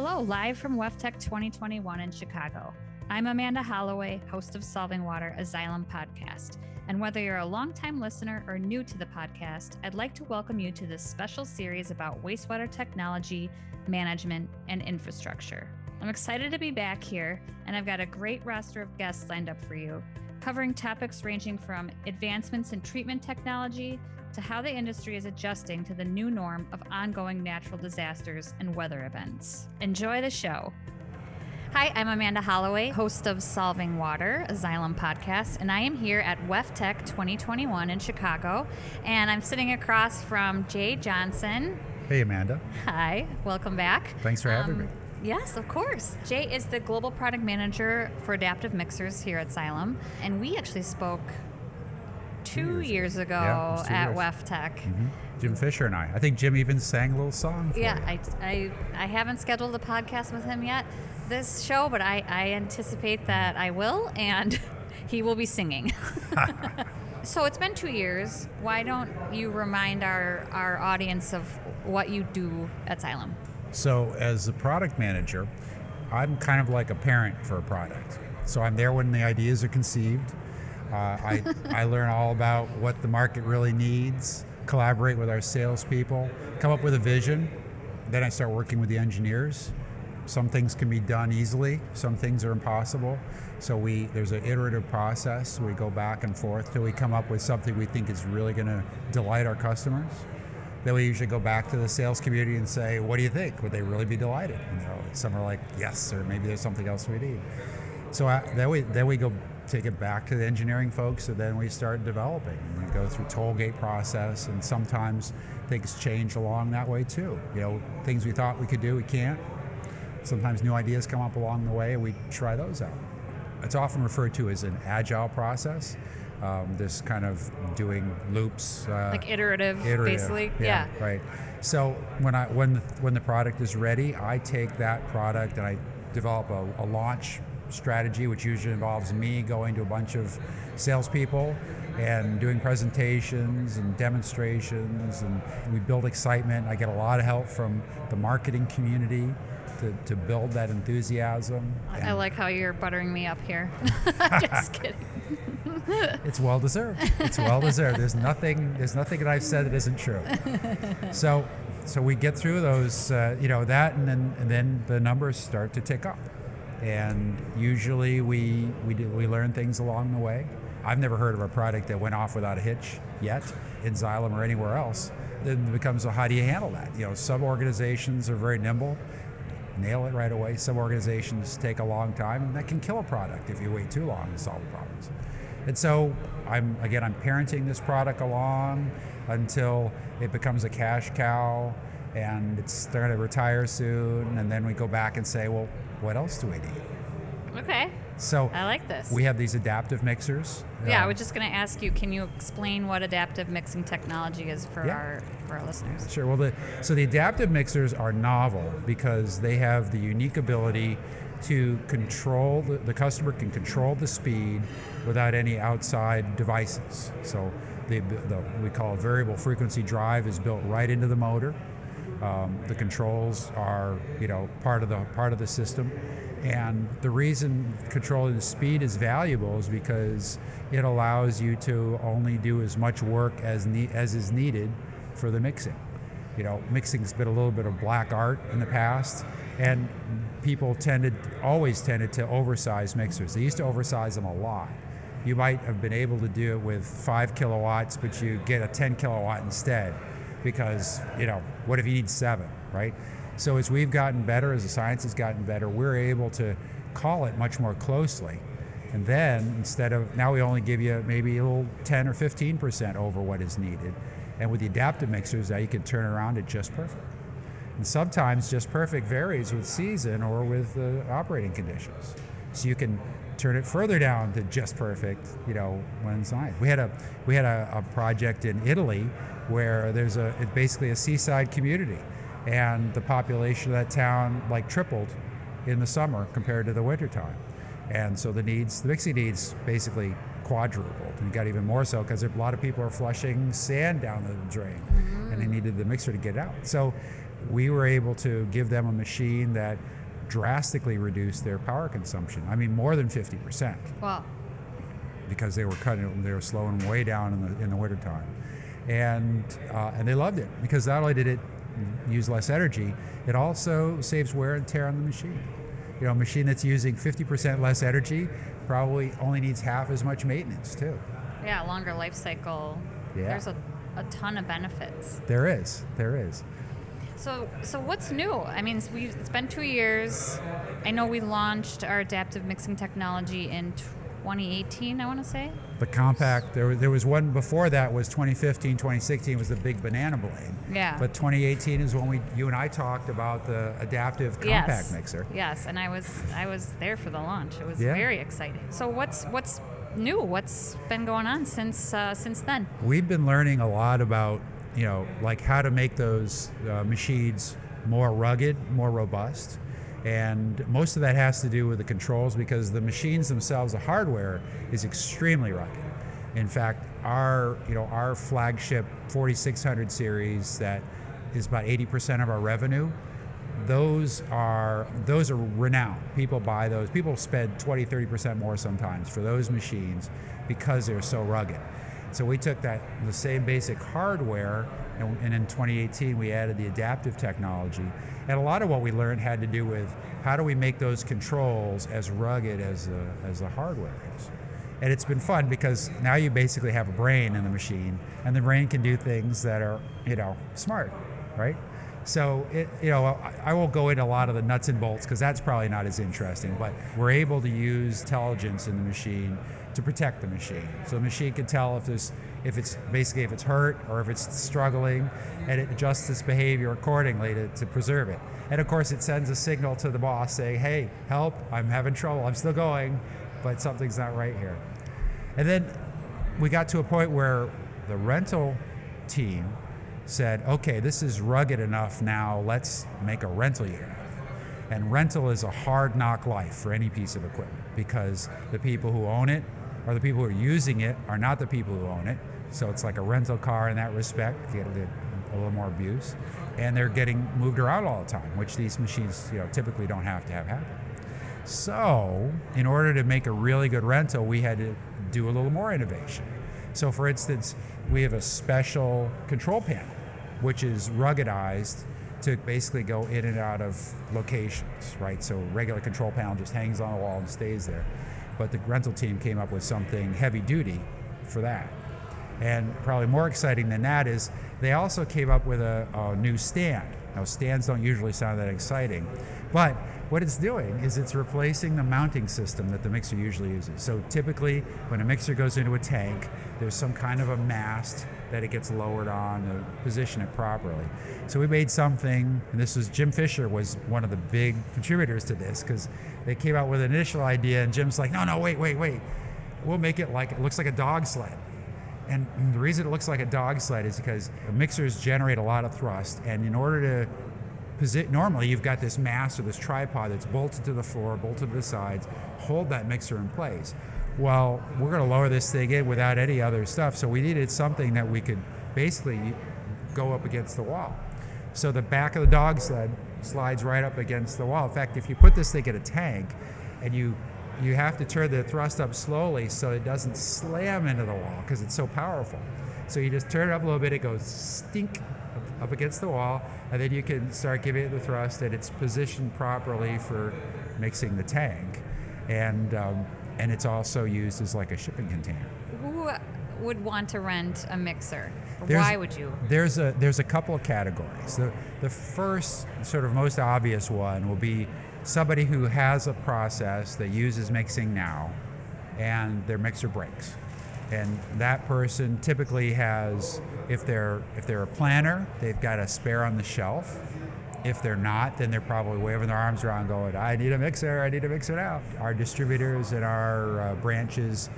Hello, live from WEFTEC 2021 in Chicago. I'm Amanda Holloway, host of Solving Water, a Xylem podcast. And whether you're a longtime listener or new to the podcast, I'd like to welcome you to this special series about wastewater technology, management, and infrastructure. I'm excited to be back here, and I've got a great roster of guests lined up for you, covering topics ranging from advancements in treatment technology to how the industry is adjusting to the new norm of ongoing natural disasters and weather events. Enjoy the show. Hi, I'm Amanda Holloway, host of Solving Water, a Xylem podcast, and I am here at WEFTEC 2021 in Chicago. And I'm sitting across from Jay Johnson. Hey, Amanda. Hi, welcome back. Thanks for having um, me. Yes, of course. Jay is the global product manager for adaptive mixers here at Xylem, and we actually spoke two years, years ago yeah, at WEFTEC. Mm-hmm. Jim Fisher and I. I think Jim even sang a little song. yeah, I, I, I haven't scheduled a podcast with him yet this show, but I, I anticipate that I will, and he will be singing. so it's been two years. Why don't you remind our, our audience of what you do at Xylem? So, as a product manager, I'm kind of like a parent for a product. So, I'm there when the ideas are conceived. Uh, I, I learn all about what the market really needs, collaborate with our salespeople, come up with a vision. Then I start working with the engineers. Some things can be done easily, some things are impossible. So we there's an iterative process. We go back and forth till we come up with something we think is really going to delight our customers. Then we usually go back to the sales community and say, "What do you think? Would they really be delighted?" And some are like, "Yes," or maybe there's something else we need. So uh, then we then we go take it back to the engineering folks, and then we start developing. And we go through toll gate process, and sometimes things change along that way too. You know, things we thought we could do, we can't. Sometimes new ideas come up along the way, and we try those out. It's often referred to as an agile process. Um, this kind of doing loops, uh, like iterative, iterative, basically. Yeah, yeah, right. So when I when the, when the product is ready, I take that product and I develop a, a launch strategy, which usually involves me going to a bunch of salespeople and doing presentations and demonstrations, and we build excitement. I get a lot of help from the marketing community to, to build that enthusiasm. I like how you're buttering me up here. Just kidding. it's well deserved. It's well deserved. There's nothing. There's nothing that I've said that isn't true. So, so we get through those. Uh, you know that, and then and then the numbers start to tick up and usually we we do, we learn things along the way. I've never heard of a product that went off without a hitch yet in Xylem or anywhere else. Then it becomes a how do you handle that? You know, some organizations are very nimble, nail it right away. Some organizations take a long time, and that can kill a product if you wait too long to solve problems. And so I'm again I'm parenting this product along until it becomes a cash cow and it's going to retire soon and then we go back and say well what else do we need? Okay. So I like this. We have these adaptive mixers. Yeah, um, I was just going to ask you. Can you explain what adaptive mixing technology is for yeah. our for our listeners? Sure. Well, the, so the adaptive mixers are novel because they have the unique ability to control the, the customer can control the speed without any outside devices. So the, the we call a variable frequency drive is built right into the motor. Um, the controls are, you know, part of the part of the system, and the reason controlling the speed is valuable is because it allows you to only do as much work as ne- as is needed for the mixing. You know, mixing's been a little bit of black art in the past, and people tended always tended to oversize mixers. They used to oversize them a lot. You might have been able to do it with five kilowatts, but you get a 10 kilowatt instead because you know what if you need seven right? So as we've gotten better as the science has gotten better we're able to call it much more closely. And then instead of now we only give you maybe a little 10 or 15 percent over what is needed. And with the adaptive mixers now you can turn around to just perfect. And sometimes just perfect varies with season or with uh, operating conditions. So you can turn it further down to just perfect, you know, when it's nice. We had a we had a, a project in Italy where there's a it's basically a seaside community, and the population of that town like tripled in the summer compared to the wintertime. And so the needs, the mixing needs basically quadrupled and got even more so because a lot of people are flushing sand down the drain mm-hmm. and they needed the mixer to get out. So we were able to give them a machine that drastically reduced their power consumption. I mean, more than 50%. Wow. Because they were cutting, they were slowing way down in the in the wintertime, and uh, and they loved it because not only did it use less energy, it also saves wear and tear on the machine. You know, a machine that's using 50% less energy probably only needs half as much maintenance too. Yeah, longer life cycle. Yeah. There's a, a ton of benefits. There is, there is. So, so what's new? I mean, we it's been two years. I know we launched our adaptive mixing technology in 2018. I want to say. The compact. There, there was one before that was 2015, 2016 was the big banana blade. Yeah. But 2018 is when we, you and I talked about the adaptive compact yes. mixer. Yes, and I was I was there for the launch. It was Yeah. very exciting. So what's what's new? What's been going on since uh, since then? We've been learning a lot about, you know, like how to make those uh, machines more rugged, more robust. And most of that has to do with the controls because the machines themselves, the hardware is extremely rugged. In fact, our, you know, our flagship 4600 series that is about 80% of our revenue, those are those are renowned. People buy those. People spend 20, 30% more sometimes for those machines because they're so rugged. So we took that the same basic hardware, and, and in 2018 we added the adaptive technology. And a lot of what we learned had to do with how do we make those controls as rugged as the, as the hardware is. And it's been fun because now you basically have a brain in the machine, and the brain can do things that are, you know, smart, right? So it, you know, I, won't go into a lot of the nuts and bolts because that's probably not as interesting. But we're able to use intelligence in the machine to protect the machine. So the machine can tell if there's, if it's basically if it's hurt or if it's struggling, and it adjusts its behavior accordingly to, to preserve it. And of course, it sends a signal to the boss saying, "Hey, help! I'm having trouble. I'm still going, but something's not right here." And then we got to a point where the rental team said, okay, this is rugged enough now, let's make a rental unit. And rental is a hard knock life for any piece of equipment because the people who own it or the people who are using it are not the people who own it. So it's like a rental car in that respect, get a little, more abuse. And they're getting moved around all the time, which these machines you know, typically don't have to have happen. So, in order to make a really good rental, we had to do a little more innovation. So, for instance, we have a special control panel, which is ruggedized to basically go in and out of locations, right? So, regular control panel just hangs on the wall and stays there. But the rental team came up with something heavy duty for that. And probably more exciting than that is they also came up with a, a new stand. Now, stands don't usually sound that exciting, but what it's doing is it's replacing the mounting system that the mixer usually uses. So typically, when a mixer goes into a tank, there's some kind of a mast that it gets lowered on to position it properly. So we made something, and this was Jim Fisher was one of the big contributors to this because they came out with an initial idea, and Jim's like, no, no, wait, wait, wait, we'll make it like it looks like a dog sled. And the reason it looks like a dog sled is because mixers generate a lot of thrust, and in order to normally you've got this mast or this tripod that's bolted to the floor, bolted to the sides, hold that mixer in place. Well, we're going to lower this thing in without any other stuff, so we needed something that we could basically go up against the wall. So the back of the dog sled slides right up against the wall. In fact, if you put this thing in a tank and you you have to turn the thrust up slowly so it doesn't slam into the wall because it's so powerful. So you just turn it up a little bit, it goes stink up- against the wall, and then you can start giving it the thrust, and it's positioned properly for mixing the tank, and um, and it's also used as like a shipping container. Who would want to rent a mixer? There's- Why would you? There's a there's a couple of categories. The the first sort of most obvious one will be somebody who has a process that uses mixing now, and their mixer breaks, and that person typically has if they're if they're a planner, they've got a spare on the shelf. If they're not, then they're probably waving their arms around, going, "I need a mixer! I need to mix it out Our distributors and our uh, branches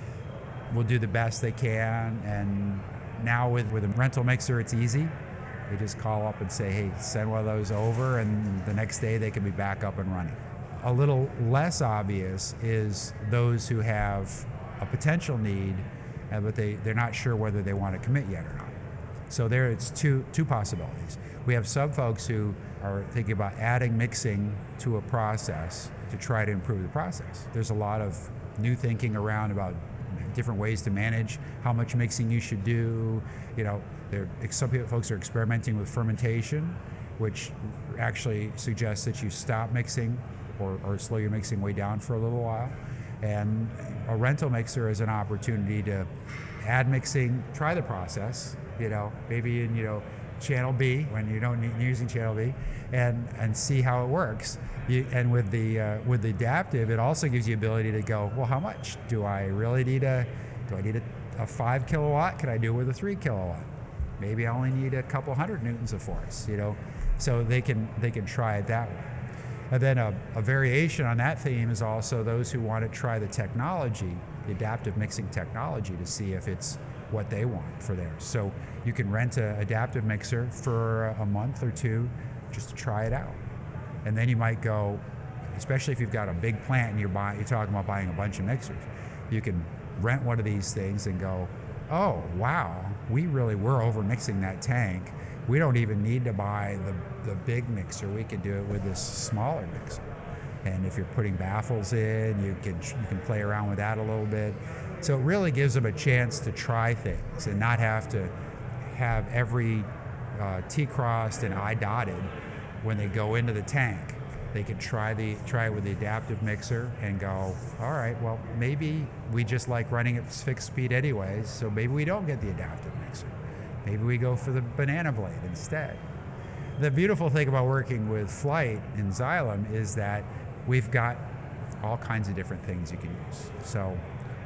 will do the best they can. And now with, with a rental mixer, it's easy. They just call up and say, hey, send one of those over, and the next day they can be back up and running. A little less obvious is those who have a potential need, uh, but they, they're not sure whether they want to commit yet or not. So there, it's two two possibilities. We have some folks who are thinking about adding mixing to a process to try to improve the process. There's a lot of new thinking around about different ways to manage how much mixing you should do. You know, there, some folks are experimenting with fermentation, which actually suggests that you stop mixing or, or slow your mixing way down for a little while. And a rental mixer is an opportunity to add mixing, try the process, you know, maybe in, you know, channel B when you don't need using channel B, and and see how it works. You, and with the uh, with the adaptive, it also gives you ability to go. Well, how much do I really need a? Do I need a, a five kilowatt? Can I do it with a three kilowatt? Maybe I only need a couple hundred newtons of force. You know, so they can they can try it that way. And then a, a variation on that theme is also those who want to try the technology, the adaptive mixing technology, to see if it's what they want for theirs. So you can rent an adaptive mixer for a month or two just to try it out. And then you might go, especially if you've got a big plant and you're buying, you're talking about buying a bunch of mixers, you can rent one of these things and go, oh wow, we really were over mixing that tank. We don't even need to buy the, the big mixer. We could do it with this smaller mixer. And if you're putting baffles in, you can you can play around with that a little bit. So it really gives them a chance to try things and not have to have every uh, T crossed and I dotted when they go into the tank. They could try the try it with the adaptive mixer and go, all right, well maybe we just like running at fixed speed anyways, so maybe we don't get the adaptive mixer. Maybe we go for the banana blade instead. The beautiful thing about working with Flygt in Xylem is that we've got all kinds of different things you can use. So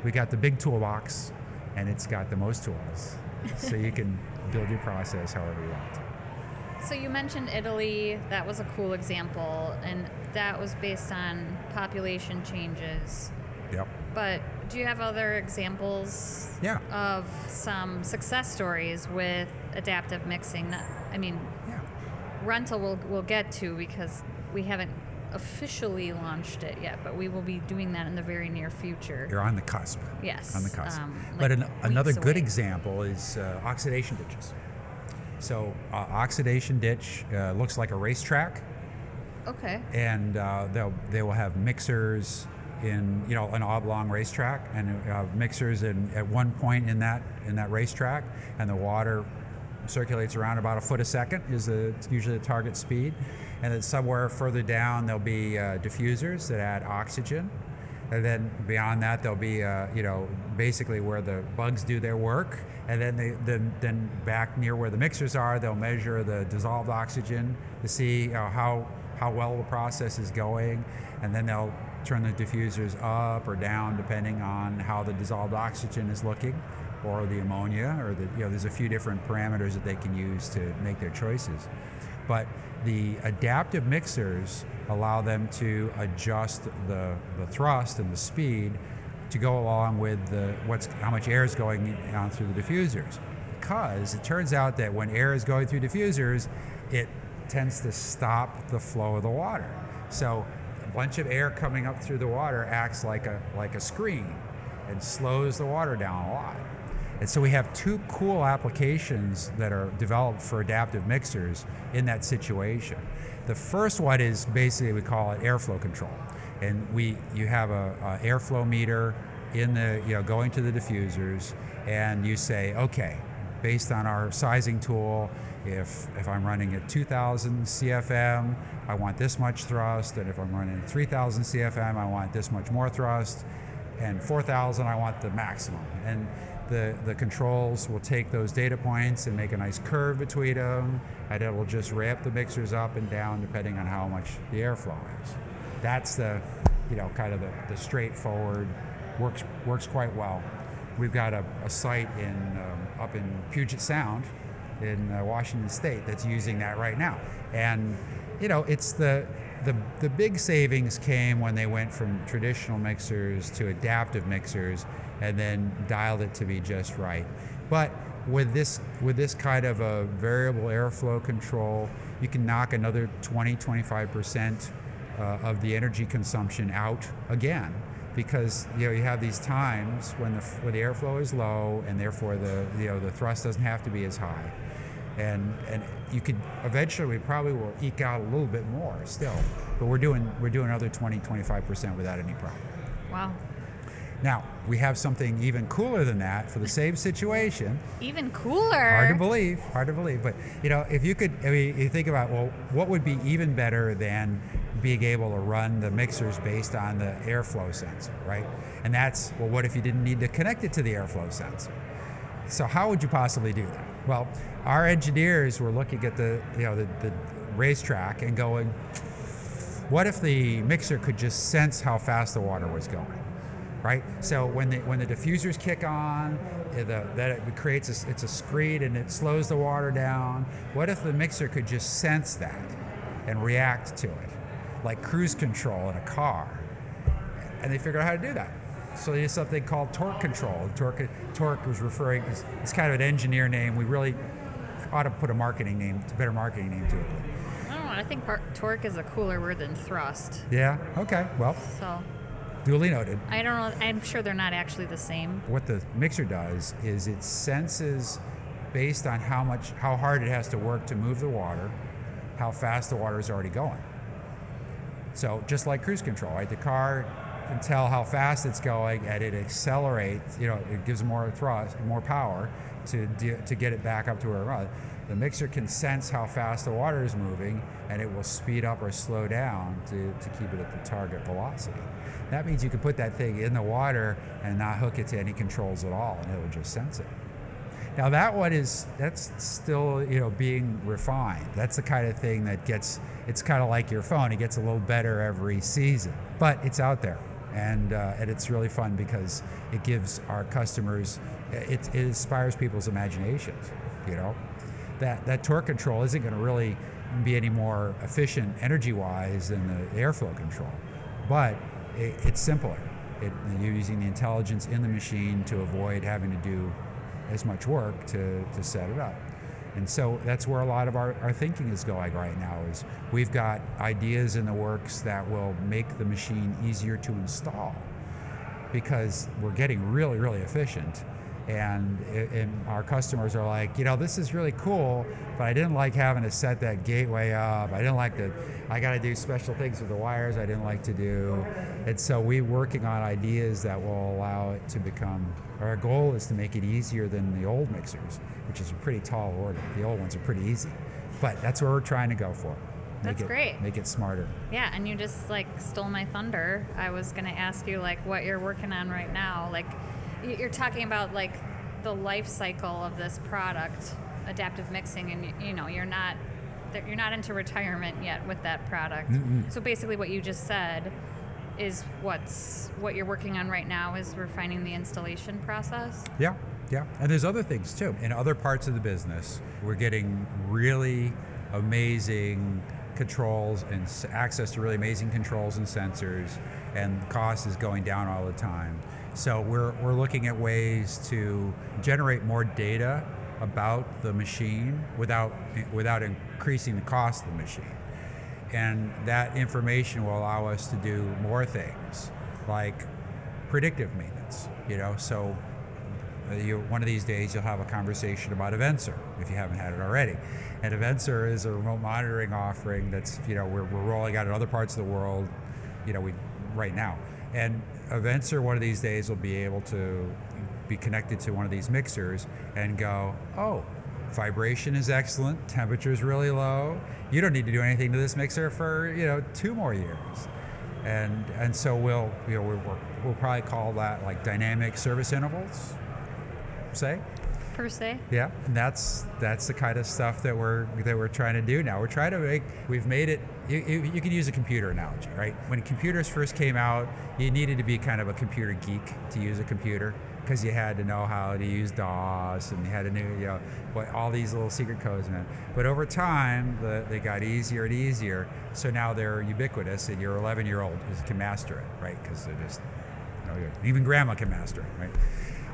we got the big toolbox and it's got the most tools. so you can build your process however you want to. So you mentioned Italy. That was a cool example, and that was based on population changes. Yep. But do you have other examples yeah. of some success stories with adaptive mixing? That, I mean, yeah. rental we'll, we'll get to because we haven't officially launched it yet, but we will be doing that in the very near future. You're on the cusp. Yes. On the cusp. Um, like but an, another good away. example is uh, oxidation ditches. So uh, oxidation ditch uh, looks like a racetrack, Okay. and uh, they'll they will have mixers in you know an oblong racetrack, and uh, mixers in at one point in that in that racetrack, and the water circulates around about a foot a second is usually the target speed, and then somewhere further down there'll be uh, diffusers that add oxygen, and then beyond that there'll be uh, you know basically where the bugs do their work, and then they then then back near where the mixers are they'll measure the dissolved oxygen to see uh, how how well the process is going, and then they'll turn the diffusers up or down depending on how the dissolved oxygen is looking or the ammonia or the you know there's a few different parameters that they can use to make their choices. But the adaptive mixers allow them to adjust the, the thrust and the speed to go along with the what's how much air is going on through the diffusers. Because it turns out that when air is going through diffusers it tends to stop the flow of the water. So bunch of air coming up through the water acts like a like a screen and slows the water down a lot and so we have two cool applications that are developed for adaptive mixers in that situation. The first one is basically we call it airflow control, and we you have a, a airflow meter in the you know going to the diffusers, and you say okay, based on our sizing tool, if if I'm running at 2,000 CFM, I want this much thrust, and if I'm running at 3,000 CFM, I want this much more thrust, and 4,000, I want the maximum, and the, the controls will take those data points and make a nice curve between them, and it will just ramp the mixers up and down depending on how much the airflow is. That's the, you know, kind of the, the straightforward, works works quite well. We've got a, a site in um, up in Puget Sound, in uh, Washington State, that's using that right now, and you know, it's the the, the big savings came when they went from traditional mixers to adaptive mixers and then dialed it to be just right. But with this with this kind of a variable airflow control, you can knock another 20 25% uh, of the energy consumption out again because you know you have these times when the when the airflow is low and therefore the you know the thrust doesn't have to be as high and and you could eventually we probably will eke out a little bit more still, but we're doing we're doing another 20 25 percent without any problem. Wow. Now we have something even cooler than that for the same situation. Even cooler. Hard to believe, hard to believe. But you know, if you could, I mean, you think about well, what would be even better than being able to run the mixers based on the airflow sensor, right? And that's well, what if you didn't need to connect it to the airflow sensor? So how would you possibly do that? Well, our engineers were looking at the you know the, the racetrack and going, what if the mixer could just sense how fast the water was going? right? So when the when the diffusers kick on, eh, the, that it creates a, it's a screed and it slows the water down. What if the mixer could just sense that and react to it, like cruise control in a car? And they figured out how to do that. So they used something called torque control. Torque torque was referring it's, it's kind of an engineer name. We really ought to put a marketing name, a better marketing name to it. I don't know. I think par- torque is a cooler word than thrust. Yeah. Okay. Well. So Duly noted. I don't know. I'm sure they're not actually the same. What the mixer does is it senses based on how much how hard it has to work to move the water, how fast the water is already going. So just like cruise control, right? The car can tell how fast it's going and it accelerates, you know, it gives more thrust, more power to to get it back up to where it runs. The mixer can sense how fast the water is moving and it will speed up or slow down to, to keep it at the target velocity. That means you can put that thing in the water and not hook it to any controls at all, and it'll just sense it. Now that one is that's still you know being refined. That's the kind of thing that gets it's kind of like your phone. It gets a little better every season, but it's out there, and uh, and it's really fun because it gives our customers it, it inspires people's imaginations. You know, that that torque control isn't going to really be any more efficient energy-wise than the airflow control, but it, it's simpler. It, you're using the intelligence in the machine to avoid having to do as much work to, to set it up. And so that's where a lot of our, our thinking is going right now is we've got ideas in the works that will make the machine easier to install because we're getting really, really efficient and, and our customers are like, you know, this is really cool, but I didn't like having to set that gateway up. I didn't like to, I got to do special things with the wires I didn't like to do. And so we're working on ideas that will allow it to become, our goal is to make it easier than the old mixers, which is a pretty tall order. The old ones are pretty easy, but that's what we're trying to go for. Make That's it, great. Make it smarter. Yeah, and you just like stole my thunder. I was going to ask you like what you're working on right now. Like you're talking about like the life cycle of this product, adaptive mixing, and you know you're not you're not into retirement yet with that product. Mm-mm. So basically, what you just said is what's what you're working on right now is refining the installation process. Yeah, yeah, and there's other things too. In other parts of the business, we're getting really amazing controls and access to really amazing controls and sensors, and cost is going down all the time. So we're, we're looking at ways to generate more data about the machine without, without increasing the cost of the machine. And that information will allow us to do more things like predictive maintenance, you know, so uh, you, one of these days you'll have a conversation about Avensor if you haven't had it already. And Avensor is a remote monitoring offering that's, you know, we're, we're rolling out in other parts of the world, you know, we, right now. And Avensor one of these days will be able to be connected to one of these mixers and go, oh, vibration is excellent, temperature is really low. You don't need to do anything to this mixer for you know two more years, and and so we'll you know we'll, we'll probably call that like dynamic service intervals, say per se. Yeah, and that's that's the kind of stuff that we're that we're trying to do now. We're trying to make. We've made it. You, you, can use a computer analogy, right? When computers first came out, you needed to be kind of a computer geek to use a computer because you had to know how to use DOS and you had to know, you know what all these little secret codes meant. But over time, the, they got easier and easier. So now they're ubiquitous, and your 11 year old can master it, right? Because they're just, you know, even grandma can master it, right?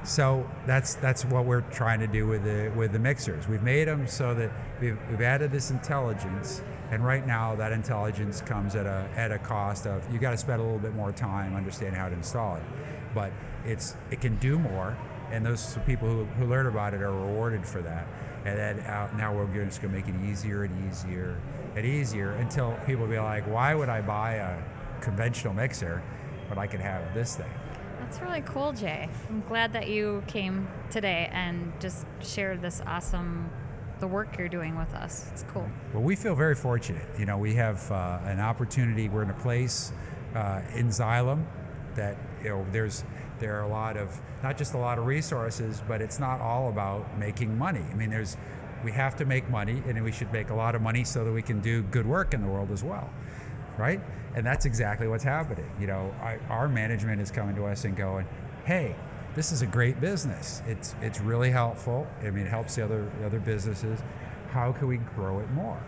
So that's that's what we're trying to do with the with the mixers. We've made them so that we've, we've added this intelligence, and right now that intelligence comes at a at a cost of you got to spend a little bit more time understanding how to install it, but it's it can do more, and those people who, who learn about it are rewarded for that. And then uh, now we're just going to make it easier and easier and easier until people be like, why would I buy a conventional mixer when I can have this thing? That's really cool, Jay. I'm glad that you came today and just shared this awesome the work you're doing with us. It's cool. Well, we feel very fortunate. You know, we have uh, an opportunity. We're in a place uh, in Xylem that you know there's there are a lot of not just a lot of resources, but it's not all about making money. I mean, there's we have to make money, and we should make a lot of money so that we can do good work in the world as well, right? And that's exactly what's happening. You know, I, our management is coming to us and going, "Hey, this is a great business. It's it's really helpful. I mean, it helps the other the other businesses. How can we grow it more?"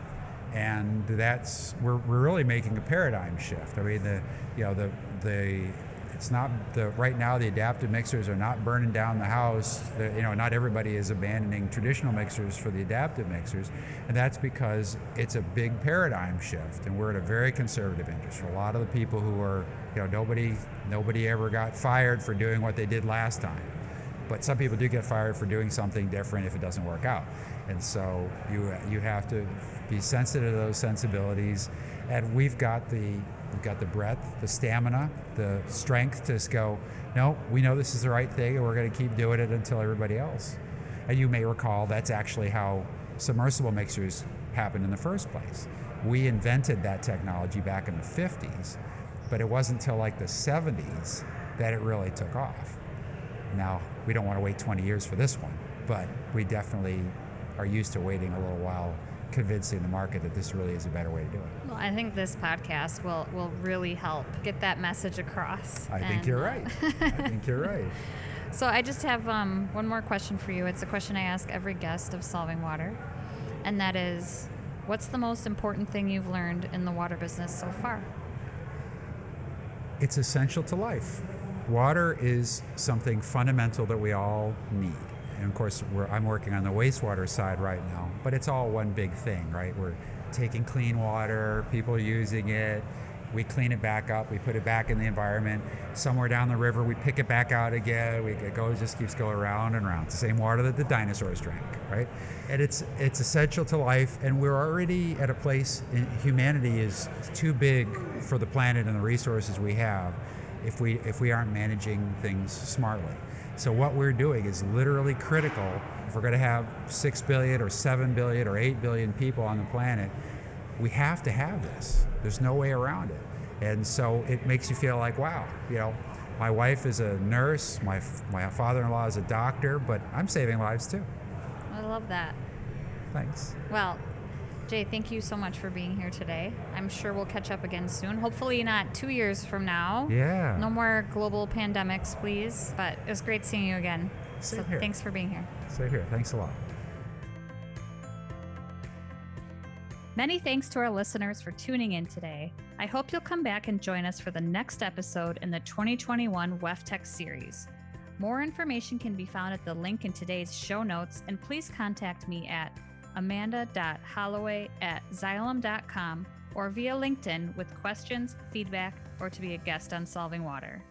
And that's we're, we're really making a paradigm shift. I mean, the you know the the it's not the right now the adaptive mixers are not burning down the house. You know not everybody is abandoning traditional mixers for the adaptive mixers and that's because it's a big paradigm shift and we're at a very conservative industry. A lot of the people who are you know nobody nobody ever got fired for doing what they did last time. But some people do get fired for doing something different if it doesn't work out. And so you you have to be sensitive to those sensibilities. And we've got the We've got the breadth, the stamina, the strength to just go, no, we know this is the right thing and we're going to keep doing it until everybody else. And you may recall that's actually how submersible mixers happened in the first place. We invented that technology back in the 50s, but it wasn't until like the 70s that it really took off. Now, we don't want to wait 20 years for this one, but we definitely are used to waiting a little while convincing the market that this really is a better way to do it. Well, I think this podcast will, will really help get that message across. I think you're right. I think you're right. So I just have um, one more question for you. It's a question I ask every guest of Solving Water, and that is, what's the most important thing you've learned in the water business so far? It's essential to life. Water is something fundamental that we all need and of course I'm working on the wastewater side right now, but it's all one big thing, right? We're taking clean water, people using it, we clean it back up, we put it back in the environment. Somewhere down the river, we pick it back out again. We, it goes, just keeps going around and around. It's the same water that the dinosaurs drank, right? And it's it's essential to life. And we're already at a place. Humanity is too big for the planet and the resources we have, if we if we aren't managing things smartly. So what we're doing is literally critical. If we're going to have 6 billion or 7 billion or 8 billion people on the planet, we have to have this. There's no way around it. And so it makes you feel like, wow, you know, my wife is a nurse, my, my father-in-law is a doctor, but I'm saving lives too. I love that. Thanks. Well, Jay, thank you so much for being here today. I'm sure we'll catch up again soon. Hopefully, not two years from now. Yeah. No more global pandemics, please. But it was great seeing you again. Same so here. thanks for being here. Same here. Thanks a lot. Many thanks to our listeners for tuning in today. I hope you'll come back and join us for the next episode in the 2021 WEFTEC series. More information can be found at the link in today's show notes, and please contact me at amanda.holloway at xylem.com or via LinkedIn with questions, feedback, or to be a guest on Solving Water.